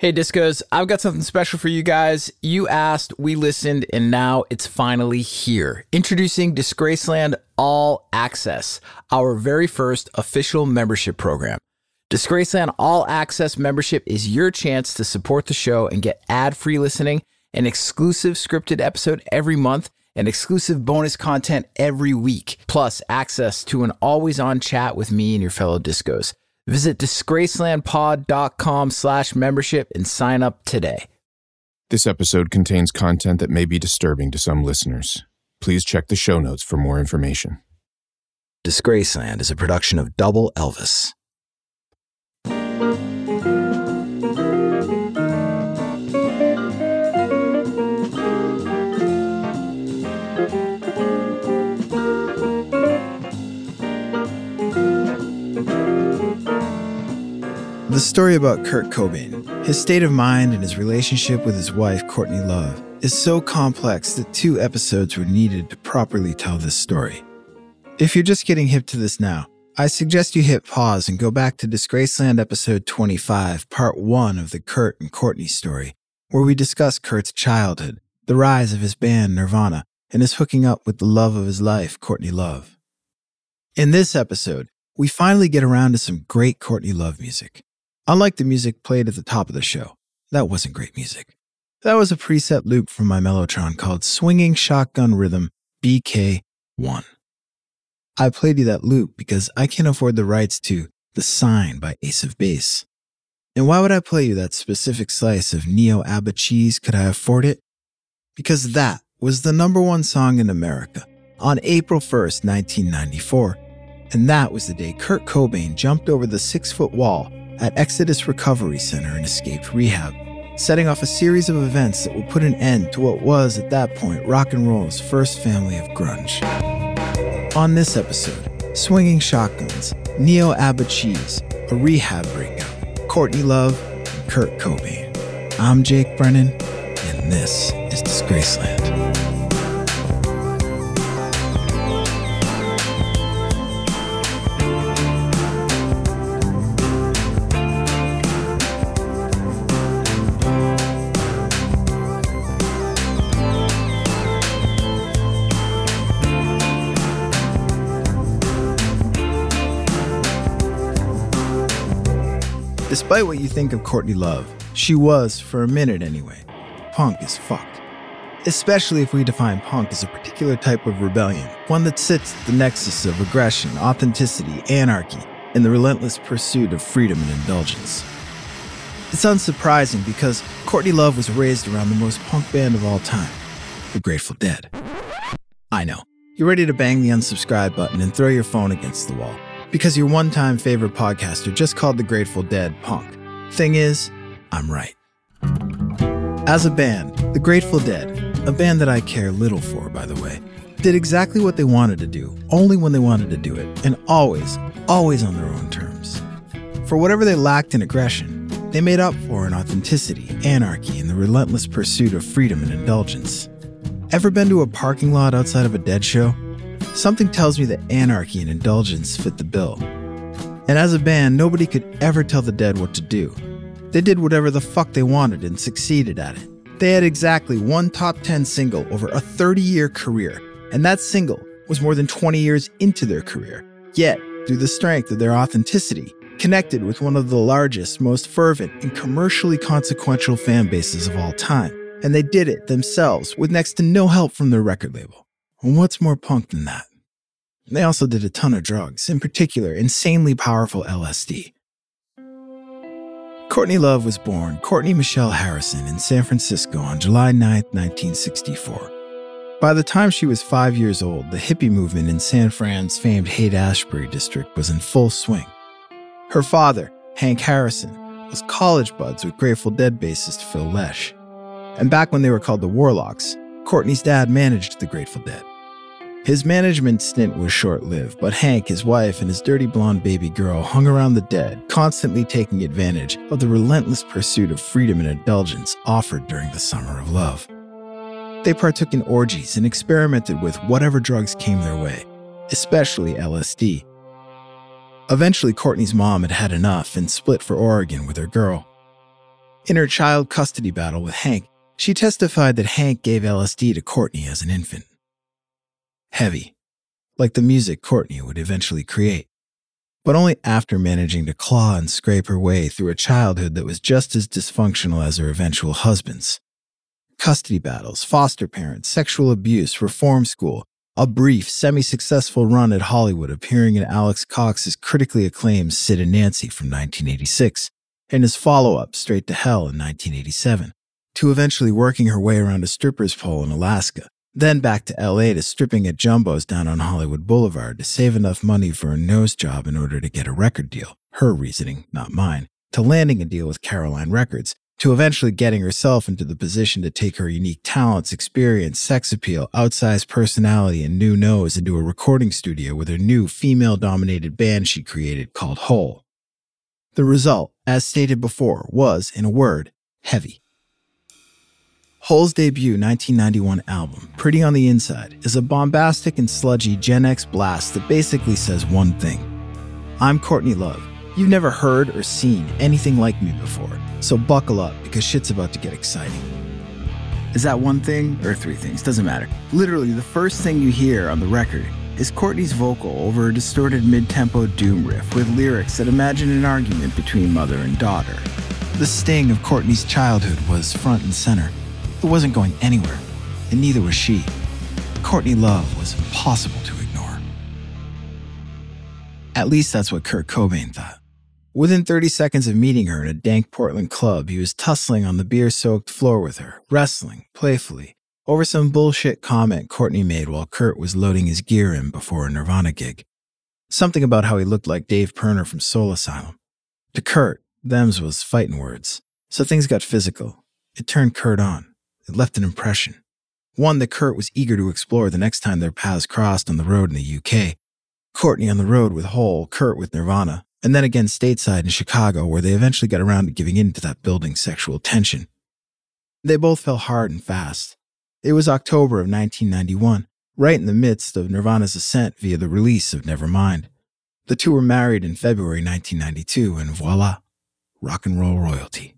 Hey, Discos, I've got something special for you guys. You asked, we listened, and now it's finally here. Introducing Disgraceland All Access, our very first official membership program. Disgraceland All Access membership is your chance to support the show and get ad free listening, an exclusive scripted episode every month, and exclusive bonus content every week, plus access to an always on chat with me and your fellow Discos. Visit disgracelandpod.com slash membership and sign up today. This episode contains content that may be disturbing to some listeners. Please check the show notes for more information. Disgraceland is a production of Double Elvis. The story about Kurt Cobain, his state of mind, and his relationship with his wife, Courtney Love, is so complex that two episodes were needed to properly tell this story. If you're just getting hip to this now, I suggest you hit pause and go back to Disgraceland episode 25, part 1 of the Kurt and Courtney story, where we discuss Kurt's childhood, the rise of his band Nirvana, and his hooking up with the love of his life, Courtney Love. In this episode, we finally get around to some great Courtney Love music. Unlike the music played at the top of the show, that wasn't great music. That was a preset loop from my Mellotron called Swinging Shotgun Rhythm BK1. I played you that loop because I can't afford the rights to The Sign by Ace of Base. And why would I play you that specific slice of Neo ABBA cheese? Could I afford it? Because that was the number one song in America on April 1st, 1994. And that was the day Kurt Cobain jumped over the six foot wall at Exodus Recovery Center and escaped rehab, setting off a series of events that will put an end to what was, at that point, rock and roll's first family of grunge. On this episode, Swinging Shotguns, Neo ABBA Cheese, a rehab breakout, Courtney Love, and Kurt Cobain. I'm Jake Brennan, and this is Disgraceland. Despite what you think of Courtney Love, she was, for a minute anyway, punk as fuck. Especially if we define punk as a particular type of rebellion, one that sits at the nexus of aggression, authenticity, anarchy, and the relentless pursuit of freedom and indulgence. It's unsurprising because Courtney Love was raised around the most punk band of all time, the Grateful Dead. I know, you're ready to bang the unsubscribe button and throw your phone against the wall because your one time favorite podcaster just called the Grateful Dead punk. Thing is, I'm right. As a band, the Grateful Dead, a band that I care little for, by the way, did exactly what they wanted to do, only when they wanted to do it, and always, always on their own terms. For whatever they lacked in aggression, they made up for in authenticity, anarchy, and the relentless pursuit of freedom and indulgence. Ever been to a parking lot outside of a Dead show? Something tells me that anarchy and indulgence fit the bill. And as a band, nobody could ever tell the Dead what to do. They did whatever the fuck they wanted and succeeded at it. They had exactly one top 10 single over a 30 year career, and that single was more than 20 years into their career. Yet, through the strength of their authenticity, connected with one of the largest, most fervent, and commercially consequential fan bases of all time. And they did it themselves with next to no help from their record label. And what's more punk than that? They also did a ton of drugs, in particular, insanely powerful LSD. Courtney Love was born Courtney Michelle Harrison in San Francisco on July 9, 1964. By the time she was five years old, the hippie movement in San Fran's famed Haight Ashbury district was in full swing. Her father, Hank Harrison, was college buds with Grateful Dead bassist Phil Lesh. And back when they were called the Warlocks, Courtney's dad managed the Grateful Dead. His management stint was short lived, but Hank, his wife, and his dirty blonde baby girl hung around the dead, constantly taking advantage of the relentless pursuit of freedom and indulgence offered during the summer of love. They partook in orgies and experimented with whatever drugs came their way, especially LSD. Eventually, Courtney's mom had had enough and split for Oregon with her girl. In her child custody battle with Hank, she testified that Hank gave LSD to Courtney as an infant. Heavy, like the music Courtney would eventually create, but only after managing to claw and scrape her way through a childhood that was just as dysfunctional as her eventual husband's. Custody battles, foster parents, sexual abuse, reform school, a brief, semi successful run at Hollywood appearing in Alex Cox's critically acclaimed Sid and Nancy from 1986, and his follow up, Straight to Hell, in 1987, to eventually working her way around a stripper's pole in Alaska, then back to LA to stripping at Jumbo's down on Hollywood Boulevard to save enough money for a nose job in order to get a record deal, her reasoning, not mine, to landing a deal with Caroline Records, to eventually getting herself into the position to take her unique talents, experience, sex appeal, outsized personality, and new nose into a recording studio with her new female dominated band she created called Hole. The result, as stated before, was, in a word, heavy. Hole's debut 1991 album, Pretty on the Inside, is a bombastic and sludgy Gen X blast that basically says one thing I'm Courtney Love. You've never heard or seen anything like me before. So buckle up because shit's about to get exciting. Is that one thing or three things? Doesn't matter. Literally, the first thing you hear on the record is Courtney's vocal over a distorted mid tempo doom riff with lyrics that imagine an argument between mother and daughter. The sting of Courtney's childhood was front and center. It wasn't going anywhere, and neither was she. Courtney Love was impossible to ignore. At least that's what Kurt Cobain thought. Within 30 seconds of meeting her in a dank Portland club, he was tussling on the beer soaked floor with her, wrestling, playfully, over some bullshit comment Courtney made while Kurt was loading his gear in before a Nirvana gig. Something about how he looked like Dave Pirner from Soul Asylum. To Kurt, thems was fighting words. So things got physical. It turned Kurt on. It left an impression. One that Kurt was eager to explore the next time their paths crossed on the road in the UK. Courtney on the road with Hole, Kurt with Nirvana, and then again stateside in Chicago, where they eventually got around to giving in to that building sexual tension. They both fell hard and fast. It was October of 1991, right in the midst of Nirvana's ascent via the release of Nevermind. The two were married in February 1992, and voila, rock and roll royalty.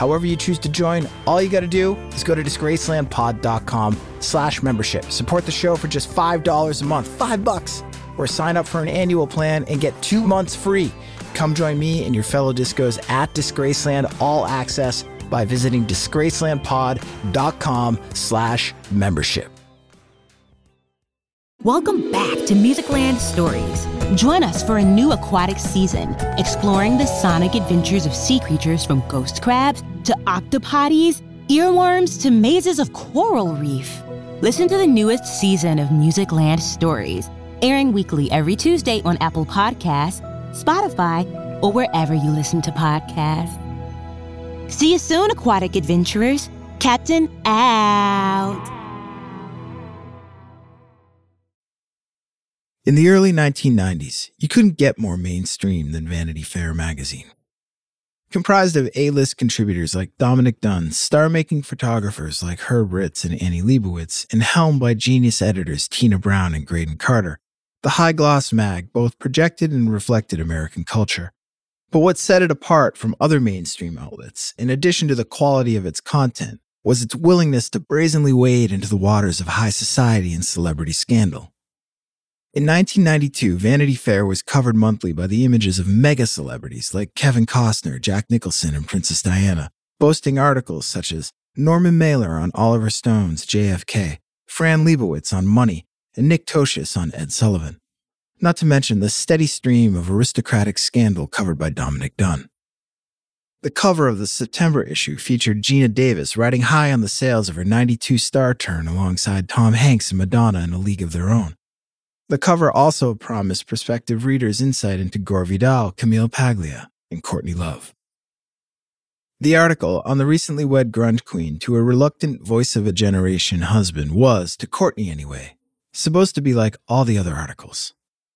However you choose to join, all you got to do is go to disgracelandpod.com slash membership. Support the show for just $5 a month, five bucks, or sign up for an annual plan and get two months free. Come join me and your fellow discos at Disgraceland All Access by visiting disgracelandpod.com slash membership. Welcome back to Musicland Stories. Join us for a new aquatic season, exploring the sonic adventures of sea creatures from ghost crabs to octopodes, earworms to mazes of coral reef. Listen to the newest season of Musicland Stories, airing weekly every Tuesday on Apple Podcasts, Spotify, or wherever you listen to podcasts. See you soon, aquatic adventurers. Captain out. In the early 1990s, you couldn't get more mainstream than Vanity Fair magazine. Comprised of A list contributors like Dominic Dunne, star making photographers like Herb Ritts and Annie Leibovitz, and helmed by genius editors Tina Brown and Graydon Carter, the high gloss mag both projected and reflected American culture. But what set it apart from other mainstream outlets, in addition to the quality of its content, was its willingness to brazenly wade into the waters of high society and celebrity scandal. In 1992, Vanity Fair was covered monthly by the images of mega celebrities like Kevin Costner, Jack Nicholson, and Princess Diana, boasting articles such as Norman Mailer on Oliver Stone's JFK, Fran Lebowitz on Money, and Nick Tosches on Ed Sullivan. Not to mention the steady stream of aristocratic scandal covered by Dominic Dunne. The cover of the September issue featured Geena Davis riding high on the sales of her 92 star turn alongside Tom Hanks and Madonna in A League of Their Own. The cover also promised prospective readers insight into Gore Vidal, Camille Paglia, and Courtney Love. The article on the recently wed grunge queen to a reluctant voice of a generation husband was, to Courtney anyway, supposed to be like all the other articles.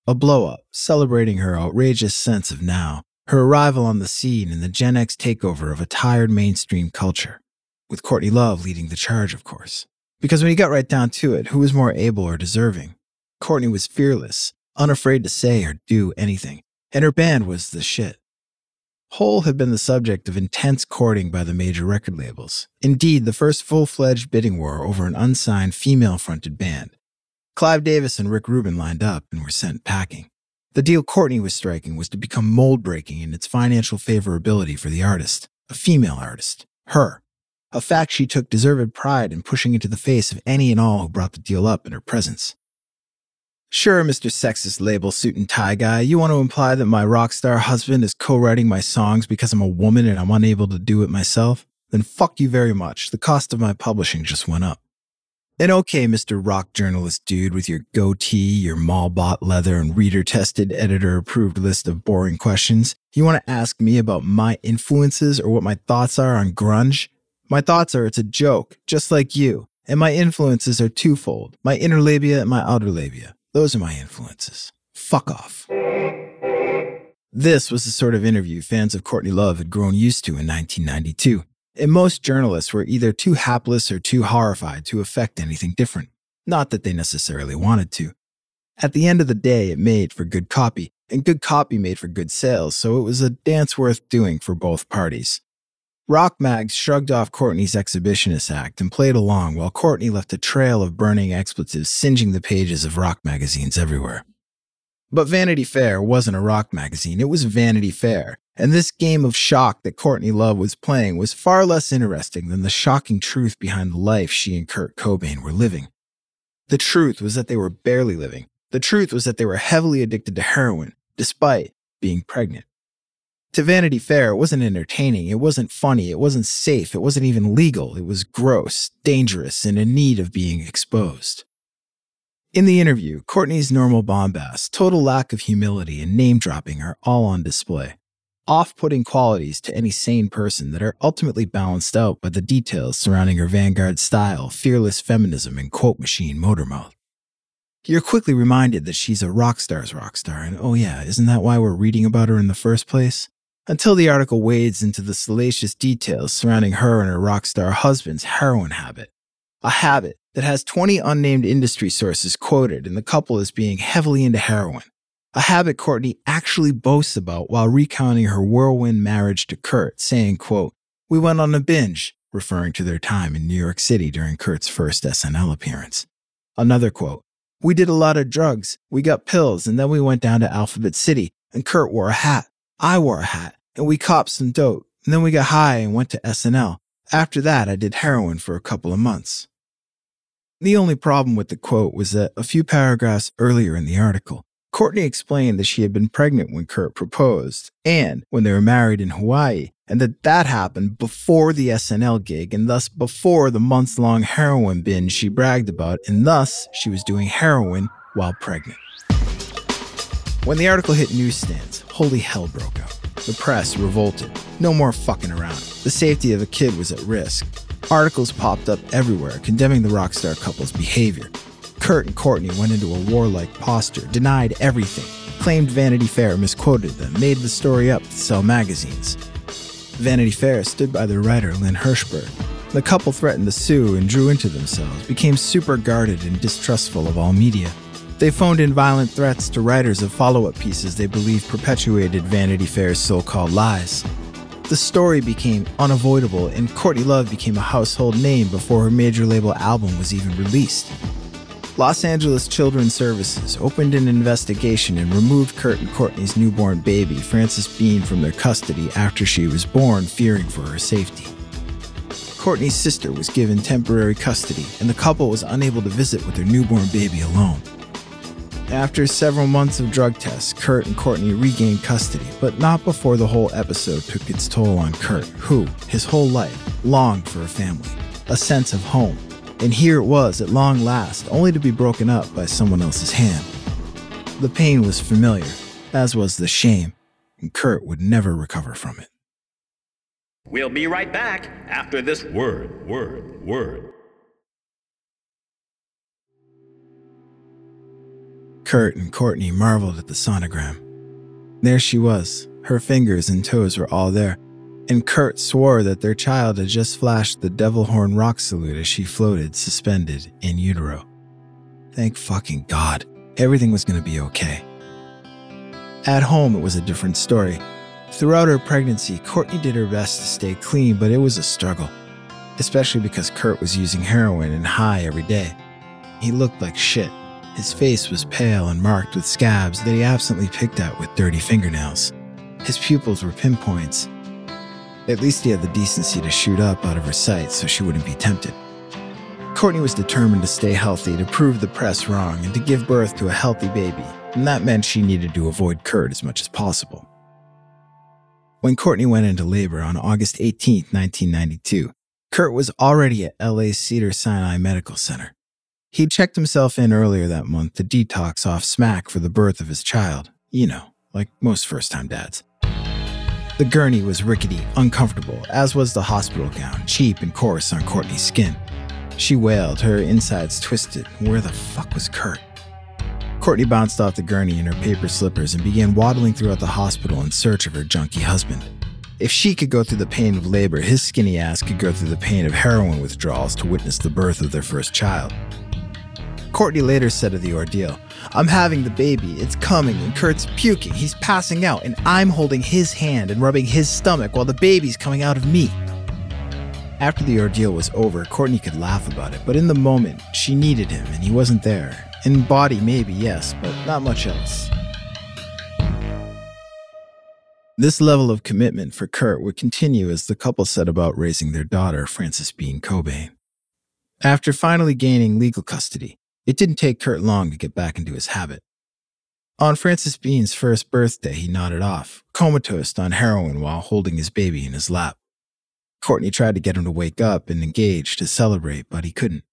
A blow up, celebrating her outrageous sense of now, her arrival on the scene and the Gen X takeover of a tired mainstream culture, with Courtney Love leading the charge, of course. Because when you got right down to it, who was more able or deserving? Courtney was fearless, unafraid to say or do anything, and her band was the shit. Hole had been the subject of intense courting by the major record labels. Indeed, the first full fledged bidding war over an unsigned female fronted band. Clive Davis and Rick Rubin lined up and were sent packing. The deal Courtney was striking was to become mold breaking in its financial favorability for the artist, a female artist, her. A fact she took deserved pride in pushing into the face of any and all who brought the deal up in her presence. Sure, Mr. Sexist label suit and tie guy, you want to imply that my rock star husband is co writing my songs because I'm a woman and I'm unable to do it myself? Then fuck you very much. The cost of my publishing just went up. And okay, Mr. Rock journalist dude with your goatee, your mall bought leather, and reader tested, editor approved list of boring questions. You want to ask me about my influences or what my thoughts are on grunge? My thoughts are it's a joke, just like you. And my influences are twofold my inner labia and my outer labia. Those are my influences. Fuck off. This was the sort of interview fans of Courtney Love had grown used to in 1992, and most journalists were either too hapless or too horrified to affect anything different. Not that they necessarily wanted to. At the end of the day, it made for good copy, and good copy made for good sales, so it was a dance worth doing for both parties. Rock Mags shrugged off Courtney's exhibitionist act and played along while Courtney left a trail of burning expletives singeing the pages of rock magazines everywhere. But Vanity Fair wasn't a rock magazine, it was Vanity Fair, and this game of shock that Courtney Love was playing was far less interesting than the shocking truth behind the life she and Kurt Cobain were living. The truth was that they were barely living. The truth was that they were heavily addicted to heroin, despite being pregnant to Vanity Fair, it wasn't entertaining, it wasn't funny, it wasn't safe, it wasn't even legal. It was gross, dangerous, and in need of being exposed. In the interview, Courtney's normal bombast, total lack of humility, and name dropping are all on display. Off putting qualities to any sane person that are ultimately balanced out by the details surrounding her vanguard style, fearless feminism, and quote machine motor mouth. You're quickly reminded that she's a rock star's rock star, and oh yeah, isn't that why we're reading about her in the first place? Until the article wades into the salacious details surrounding her and her rock star husband's heroin habit. A habit that has 20 unnamed industry sources quoted and the couple as being heavily into heroin. A habit Courtney actually boasts about while recounting her whirlwind marriage to Kurt, saying, quote, We went on a binge, referring to their time in New York City during Kurt's first SNL appearance. Another quote, We did a lot of drugs, we got pills, and then we went down to Alphabet City, and Kurt wore a hat. I wore a hat and we copped some dope. And then we got high and went to SNL. After that, I did heroin for a couple of months. The only problem with the quote was that a few paragraphs earlier in the article, Courtney explained that she had been pregnant when Kurt proposed and when they were married in Hawaii, and that that happened before the SNL gig and thus before the months long heroin binge she bragged about, and thus she was doing heroin while pregnant. When the article hit newsstands, holy hell broke out. The press revolted. No more fucking around. The safety of a kid was at risk. Articles popped up everywhere condemning the rock star couple's behavior. Kurt and Courtney went into a warlike posture, denied everything, claimed Vanity Fair misquoted them, made the story up to sell magazines. Vanity Fair stood by their writer, Lynn Hirschberg. The couple threatened to sue and drew into themselves, became super guarded and distrustful of all media. They phoned in violent threats to writers of follow up pieces they believed perpetuated Vanity Fair's so called lies. The story became unavoidable, and Courtney Love became a household name before her major label album was even released. Los Angeles Children's Services opened an investigation and removed Kurt and Courtney's newborn baby, Frances Bean, from their custody after she was born, fearing for her safety. Courtney's sister was given temporary custody, and the couple was unable to visit with their newborn baby alone. After several months of drug tests, Kurt and Courtney regained custody, but not before the whole episode took its toll on Kurt, who, his whole life, longed for a family, a sense of home, and here it was at long last, only to be broken up by someone else's hand. The pain was familiar, as was the shame, and Kurt would never recover from it. We'll be right back after this word, word, word. Kurt and Courtney marveled at the sonogram. There she was, her fingers and toes were all there, and Kurt swore that their child had just flashed the devil horn rock salute as she floated, suspended in utero. Thank fucking God, everything was to be okay. At home, it was a different story. Throughout her pregnancy, Courtney did her best to stay clean, but it was a struggle, especially because Kurt was using heroin and high every day. He looked like shit. His face was pale and marked with scabs that he absently picked at with dirty fingernails. His pupils were pinpoints, at least he had the decency to shoot up out of her sight so she wouldn't be tempted. Courtney was determined to stay healthy, to prove the press wrong, and to give birth to a healthy baby, and that meant she needed to avoid Kurt as much as possible. When Courtney went into labor on August 18, 1992, Kurt was already at LA's Cedar Sinai Medical Center. He'd checked himself in earlier that month to detox off smack for the birth of his child, you know, like most first time dads. The gurney was rickety, uncomfortable, as was the hospital gown, cheap and coarse on Courtney's skin. She wailed, her insides twisted. Where the fuck was Kurt? Courtney bounced off the gurney in her paper slippers and began waddling throughout the hospital in search of her junkie husband. If she could go through the pain of labor, his skinny ass could go through the pain of heroin withdrawals to witness the birth of their first child. Courtney later said of the ordeal, I'm having the baby, it's coming, and Kurt's puking, he's passing out, and I'm holding his hand and rubbing his stomach while the baby's coming out of me. After the ordeal was over, Courtney could laugh about it, but in the moment, she needed him and he wasn't there. In body, maybe, yes, but not much else. This level of commitment for Kurt would continue as the couple set about raising their daughter, Frances Bean Cobain. After finally gaining legal custody, it didn't take Kurt long to get back into his habit. On Frances Bean's first birthday, he nodded off, comatose on heroin while holding his baby in his lap. Courtney tried to get him to wake up and engage to celebrate, but he couldn't.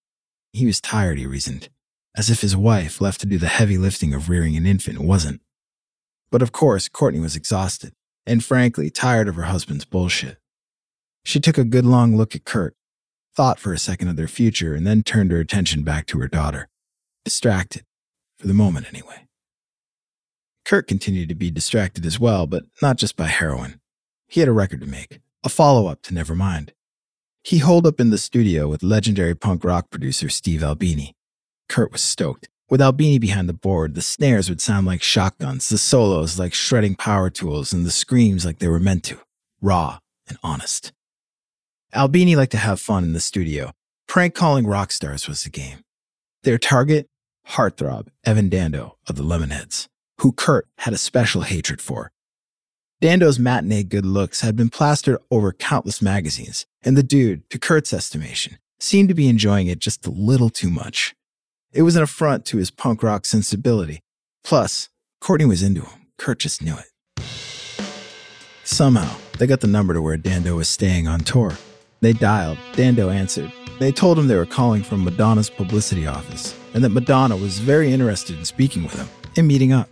He was tired, he reasoned, as if his wife, left to do the heavy lifting of rearing an infant, wasn't. But of course, Courtney was exhausted, and frankly, tired of her husband's bullshit. She took a good long look at Kurt, thought for a second of their future, and then turned her attention back to her daughter distracted, for the moment anyway. Kurt continued to be distracted as well, but not just by heroin. He had a record to make, a follow up to Nevermind. He holed up in the studio with legendary punk rock producer Steve Albini. Kurt was stoked. With Albini behind the board, the snares would sound like shotguns, the solos like shredding power tools, and the screams like they were meant to raw and honest. Albini liked to have fun in the studio. Prank calling rock stars was the game. Their target heartthrob Evan Dando of the Lemonheads, who Kurt had a special hatred for. Dando's matinee good looks had been plastered over countless magazines, and the dude, to Kurt's estimation, seemed to be enjoying it just a little too much. It was an affront to his punk rock sensibility. Plus, Courtney was into him. Kurt just knew it. Somehow, they got the number to where Dando was staying on tour. They dialed, Dando answered. They told him they were calling from Madonna's publicity office and that Madonna was very interested in speaking with him and meeting up.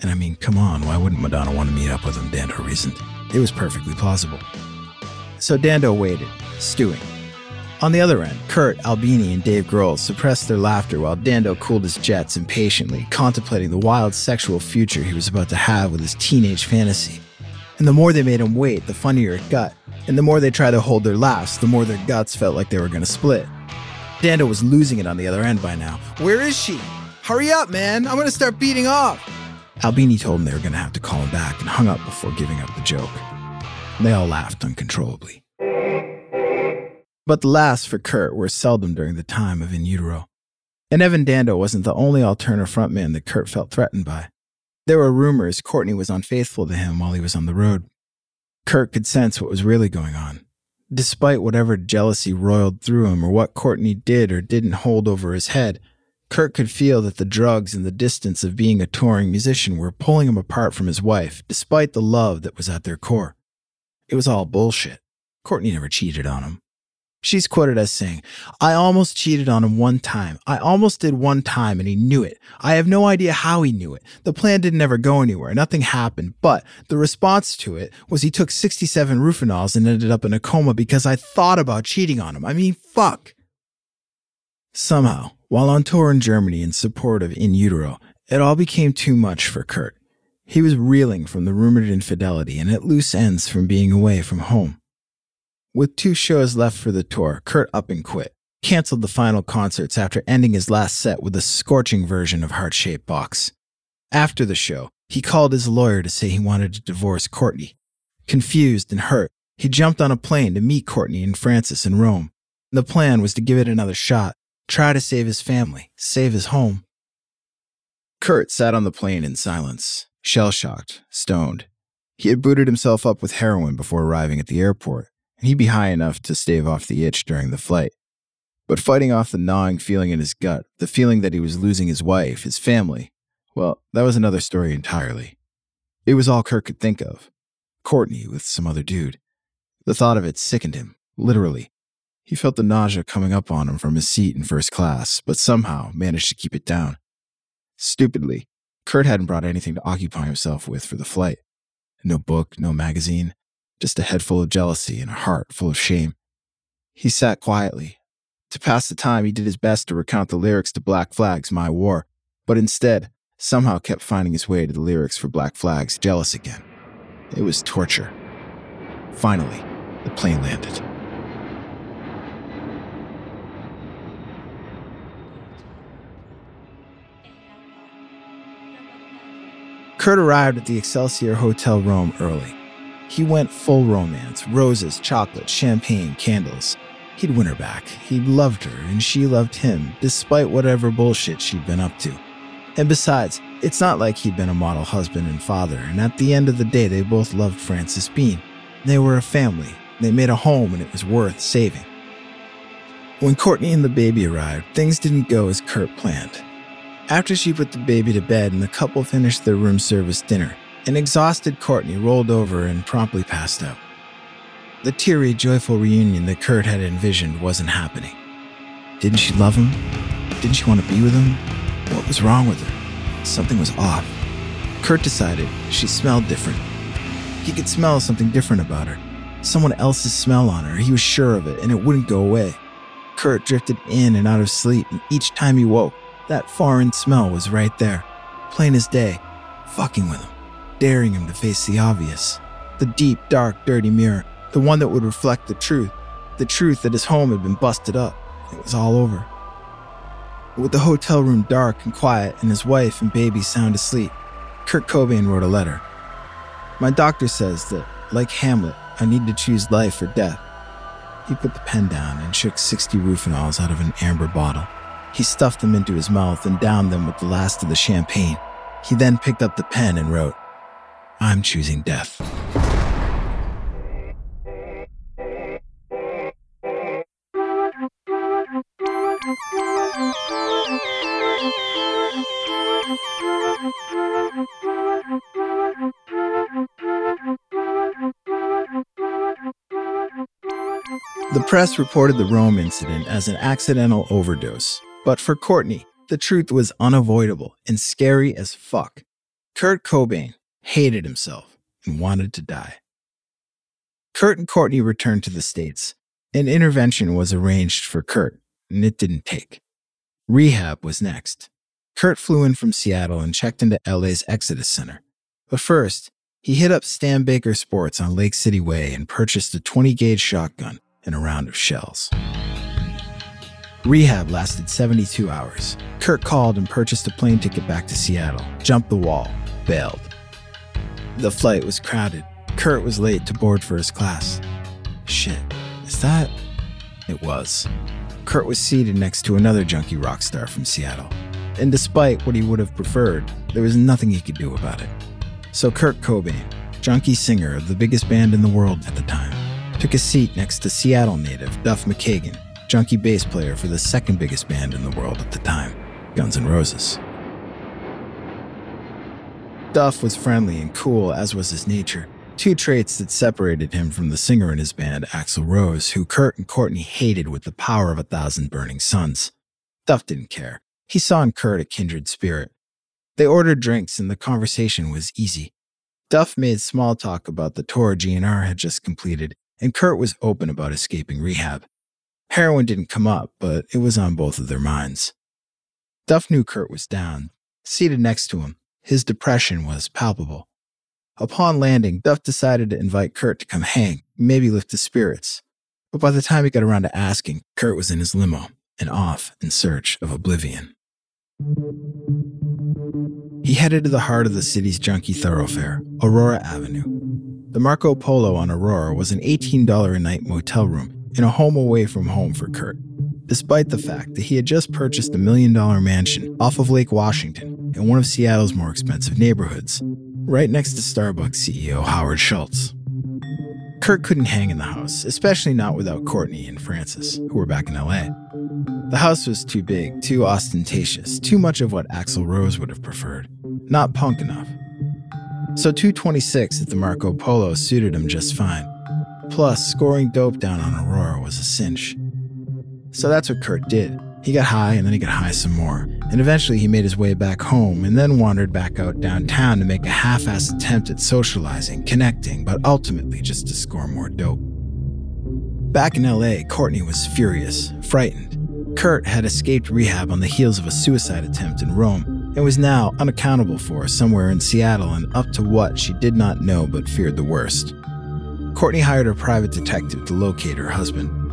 And I mean, come on, why wouldn't Madonna want to meet up with him? Dando reasoned. It was perfectly plausible. So Dando waited, stewing. On the other end, Kurt, Albini, and Dave Grohl suppressed their laughter while Dando cooled his jets impatiently, contemplating the wild sexual future he was about to have with his teenage fantasy. And the more they made him wait, the funnier it got. And the more they tried to hold their laughs, the more their guts felt like they were going to split. Dando was losing it on the other end by now. Where is she? Hurry up, man. I'm going to start beating off. Albini told him they were going to have to call him back and hung up before giving up the joke. They all laughed uncontrollably. But the laughs for Kurt were seldom during the time of In Utero. And Evan Dando wasn't the only alternative frontman that Kurt felt threatened by. There were rumors Courtney was unfaithful to him while he was on the road. Kurt could sense what was really going on. Despite whatever jealousy roiled through him or what Courtney did or didn't hold over his head, Kurt could feel that the drugs and the distance of being a touring musician were pulling him apart from his wife, despite the love that was at their core. It was all bullshit. Courtney never cheated on him. She's quoted as saying, I almost cheated on him one time. I almost did one time and he knew it. I have no idea how he knew it. The plan didn't ever go anywhere. Nothing happened. But the response to it was he took 67 Rufinols and ended up in a coma because I thought about cheating on him. I mean, fuck. Somehow, while on tour in Germany in support of In Utero, it all became too much for Kurt. He was reeling from the rumored infidelity and at loose ends from being away from home. With two shows left for the tour, Kurt up and quit, canceled the final concerts after ending his last set with a scorching version of Heart Shaped Box. After the show, he called his lawyer to say he wanted to divorce Courtney. Confused and hurt, he jumped on a plane to meet Courtney and Frances in Rome. The plan was to give it another shot, try to save his family, save his home. Kurt sat on the plane in silence, shell shocked, stoned. He had booted himself up with heroin before arriving at the airport he'd be high enough to stave off the itch during the flight. But fighting off the gnawing feeling in his gut, the feeling that he was losing his wife, his family, well, that was another story entirely. It was all Kurt could think of. Courtney with some other dude. The thought of it sickened him, literally. He felt the nausea coming up on him from his seat in first class, but somehow managed to keep it down. Stupidly, Kurt hadn't brought anything to occupy himself with for the flight. No book, no magazine, just a head full of jealousy and a heart full of shame. He sat quietly. To pass the time, he did his best to recount the lyrics to Black Flag's My War, but instead, somehow kept finding his way to the lyrics for Black Flag's Jealous Again. It was torture. Finally, the plane landed. Kurt arrived at the Excelsior Hotel Rome early. He went full romance roses, chocolate, champagne, candles. He'd win her back. He loved her, and she loved him, despite whatever bullshit she'd been up to. And besides, it's not like he'd been a model husband and father, and at the end of the day, they both loved Frances Bean. They were a family. They made a home, and it was worth saving. When Courtney and the baby arrived, things didn't go as Kurt planned. After she put the baby to bed and the couple finished their room service dinner, an exhausted Courtney rolled over and promptly passed out. The teary, joyful reunion that Kurt had envisioned wasn't happening. Didn't she love him? Didn't she want to be with him? What was wrong with her? Something was off. Kurt decided she smelled different. He could smell something different about her. Someone else's smell on her. He was sure of it, and it wouldn't go away. Kurt drifted in and out of sleep, and each time he woke, that foreign smell was right there, plain as day, fucking with him daring him to face the obvious. The deep, dark, dirty mirror, the one that would reflect the truth, the truth that his home had been busted up. It was all over. With the hotel room dark and quiet and his wife and baby sound asleep, Kurt Cobain wrote a letter. My doctor says that, like Hamlet, I need to choose life or death. He put the pen down and shook 60 Rufinols out of an amber bottle. He stuffed them into his mouth and downed them with the last of the champagne. He then picked up the pen and wrote, I'm choosing death. The press reported the Rome incident as an accidental overdose, but for Courtney, the truth was unavoidable and scary as fuck. Kurt Cobain, hated himself, and wanted to die. Kurt and Courtney returned to the States. An intervention was arranged for Kurt, and it didn't take. Rehab was next. Kurt flew in from Seattle and checked into LA's Exodus Center. But first, he hit up Stan Baker Sports on Lake City Way and purchased a 20 gauge shotgun and a round of shells. Rehab lasted 72 hours. Kurt called and purchased a plane ticket back to Seattle, jumped the wall, bailed. The flight was crowded. Kurt was late to board first class. Shit, is that? It was. Kurt was seated next to another junkie rock star from Seattle. And despite what he would have preferred, there was nothing he could do about it. So Kurt Cobain, junkie singer of the biggest band in the world at the time, took a seat next to Seattle native Duff McKagan, junkie bass player for the second biggest band in the world at the time, Guns N' Roses. Duff was friendly and cool, as was his nature, two traits that separated him from the singer in his band, Axl Rose, who Kurt and Courtney hated with the power of a thousand burning suns. Duff didn't care. He saw in Kurt a kindred spirit. They ordered drinks, and the conversation was easy. Duff made small talk about the tour GNR had just completed, and Kurt was open about escaping rehab. Heroin didn't come up, but it was on both of their minds. Duff knew Kurt was down. Seated next to him, his depression was palpable. Upon landing, Duff decided to invite Kurt to come hang, maybe lift his spirits. But by the time he got around to asking, Kurt was in his limo and off in search of oblivion. He headed to the heart of the city's junkie thoroughfare, Aurora Avenue. The Marco Polo on Aurora was an $18 a night motel room in a home away from home for Kurt, despite the fact that he had just purchased a million dollar mansion off of Lake Washington in one of Seattle's more expensive neighborhoods, right next to Starbucks CEO Howard Schultz. Kurt couldn't hang in the house, especially not without Courtney and Frances, who were back in LA. The house was too big, too ostentatious, too much of what Axl Rose would have preferred, not punk enough. So 226 at the Marco Polo suited him just fine. Plus, scoring dope down on Aurora was a cinch. So that's what Kurt did. He got high and then he got high some more. And eventually he made his way back home and then wandered back out downtown to make a half assed attempt at socializing, connecting, but ultimately just to score more dope. Back in LA, Courtney was furious, frightened. Kurt had escaped rehab on the heels of a suicide attempt in Rome and was now unaccountable for somewhere in Seattle and up to what she did not know but feared the worst. Courtney hired a private detective to locate her husband.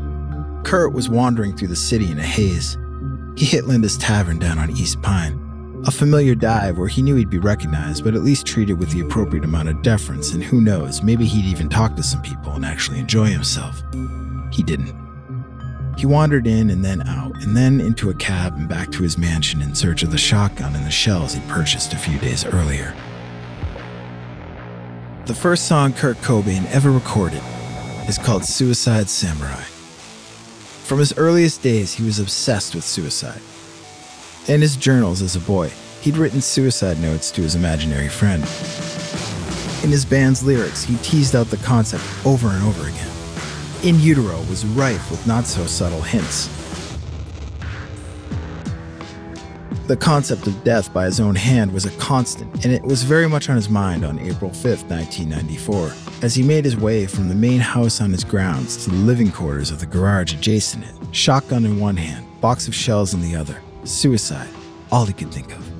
Kurt was wandering through the city in a haze. He hit Linda's Tavern down on East Pine, a familiar dive where he knew he'd be recognized, but at least treated with the appropriate amount of deference, and who knows, maybe he'd even talk to some people and actually enjoy himself. He didn't. He wandered in and then out, and then into a cab and back to his mansion in search of the shotgun and the shells he purchased a few days earlier. The first song Kurt Cobain ever recorded is called Suicide Samurai. From his earliest days, he was obsessed with suicide. In his journals as a boy, he'd written suicide notes to his imaginary friend. In his band's lyrics, he teased out the concept over and over again. In Utero was rife with not so subtle hints. The concept of death by his own hand was a constant, and it was very much on his mind on April 5, 1994, as he made his way from the main house on his grounds to the living quarters of the garage adjacent it, shotgun in one hand, box of shells in the other, suicide, all he could think of.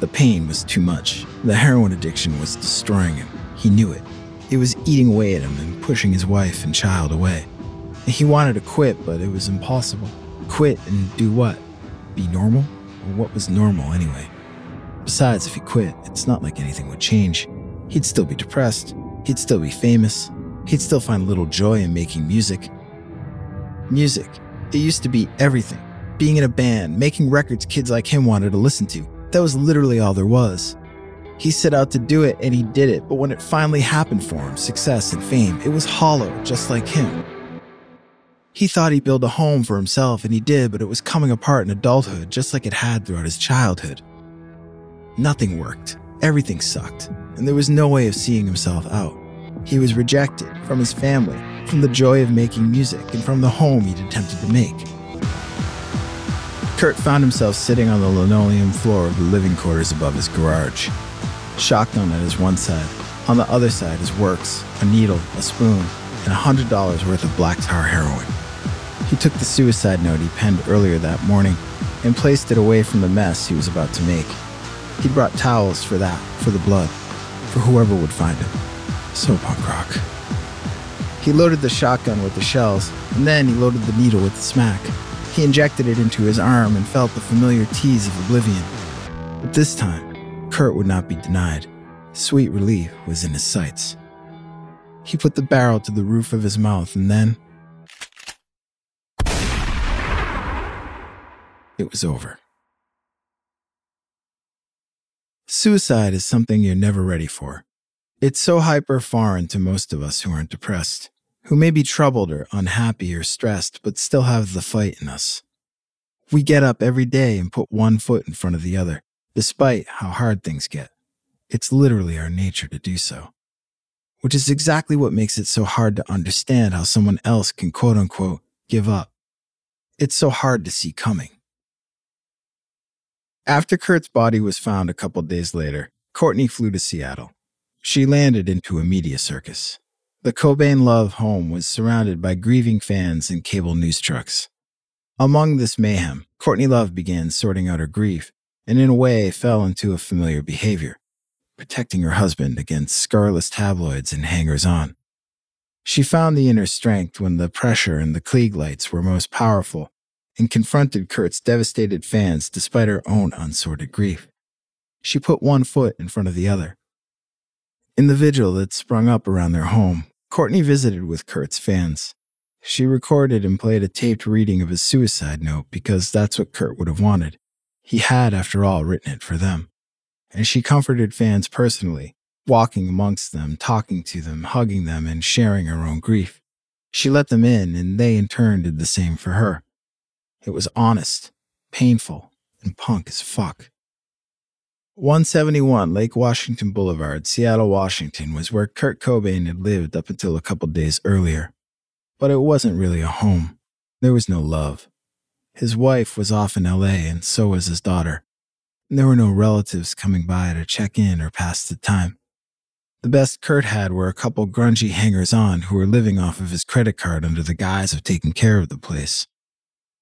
The pain was too much. The heroin addiction was destroying him. He knew it. It was eating away at him and pushing his wife and child away. He wanted to quit, but it was impossible. Quit and do what? Be normal? Or what was normal anyway? Besides, if he quit, it's not like anything would change. He'd still be depressed. He'd still be famous. He'd still find little joy in making music. Music. It used to be everything. Being in a band, making records kids like him wanted to listen to. That was literally all there was. He set out to do it and he did it, but when it finally happened for him, success and fame, it was hollow, just like him. He thought he'd build a home for himself, and he did, but it was coming apart in adulthood, just like it had throughout his childhood. Nothing worked, everything sucked, and there was no way of seeing himself out. He was rejected from his family, from the joy of making music, and from the home he'd attempted to make. Kurt found himself sitting on the linoleum floor of the living quarters above his garage. Shotgun at his one side, on the other side his works, a needle, a spoon, and $100 worth of black tar heroin. He took the suicide note he penned earlier that morning and placed it away from the mess he was about to make. He'd brought towels for that, for the blood, for whoever would find him. So punk rock. He loaded the shotgun with the shells, and then he loaded the needle with the smack. He injected it into his arm and felt the familiar tease of oblivion. But this time, Kurt would not be denied. Sweet relief was in his sights. He put the barrel to the roof of his mouth and then. It was over. Suicide is something you're never ready for. It's so hyper foreign to most of us who aren't depressed, who may be troubled or unhappy or stressed, but still have the fight in us. We get up every day and put one foot in front of the other, despite how hard things get. It's literally our nature to do so. Which is exactly what makes it so hard to understand how someone else can quote unquote give up. It's so hard to see coming. After Kurt's body was found a couple days later, Courtney flew to Seattle. She landed into a media circus. The Cobain Love home was surrounded by grieving fans and cable news trucks. Among this mayhem, Courtney Love began sorting out her grief and, in a way, fell into a familiar behavior, protecting her husband against scurrilous tabloids and hangers on. She found the inner strength when the pressure and the Klieg lights were most powerful and confronted Kurt's devastated fans despite her own unsorted grief. She put one foot in front of the other. In the vigil that sprung up around their home, Courtney visited with Kurt's fans. She recorded and played a taped reading of his suicide note because that's what Kurt would have wanted. He had, after all, written it for them. And she comforted fans personally, walking amongst them, talking to them, hugging them, and sharing her own grief. She let them in, and they in turn did the same for her. It was honest, painful, and punk as fuck. 171 Lake Washington Boulevard, Seattle, Washington, was where Kurt Cobain had lived up until a couple days earlier. But it wasn't really a home. There was no love. His wife was off in LA, and so was his daughter. There were no relatives coming by to check in or pass the time. The best Kurt had were a couple grungy hangers on who were living off of his credit card under the guise of taking care of the place.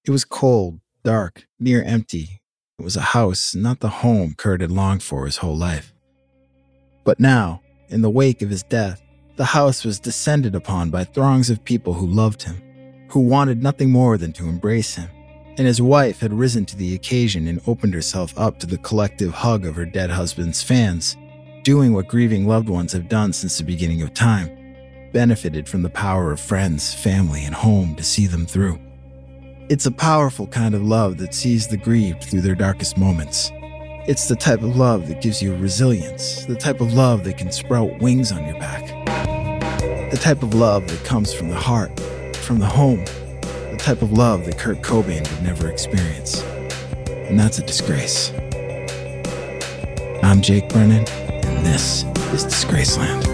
It was cold, dark, near empty. It was a house, not the home Kurt had longed for his whole life. But now, in the wake of his death, the house was descended upon by throngs of people who loved him, who wanted nothing more than to embrace him. And his wife had risen to the occasion and opened herself up to the collective hug of her dead husband's fans, doing what grieving loved ones have done since the beginning of time benefited from the power of friends, family, and home to see them through. It's a powerful kind of love that sees the grieved through their darkest moments. It's the type of love that gives you resilience, the type of love that can sprout wings on your back. The type of love that comes from the heart, from the home, the type of love that Kurt Cobain would never experience. And that's a disgrace. I'm Jake Brennan, and this is Disgraceland.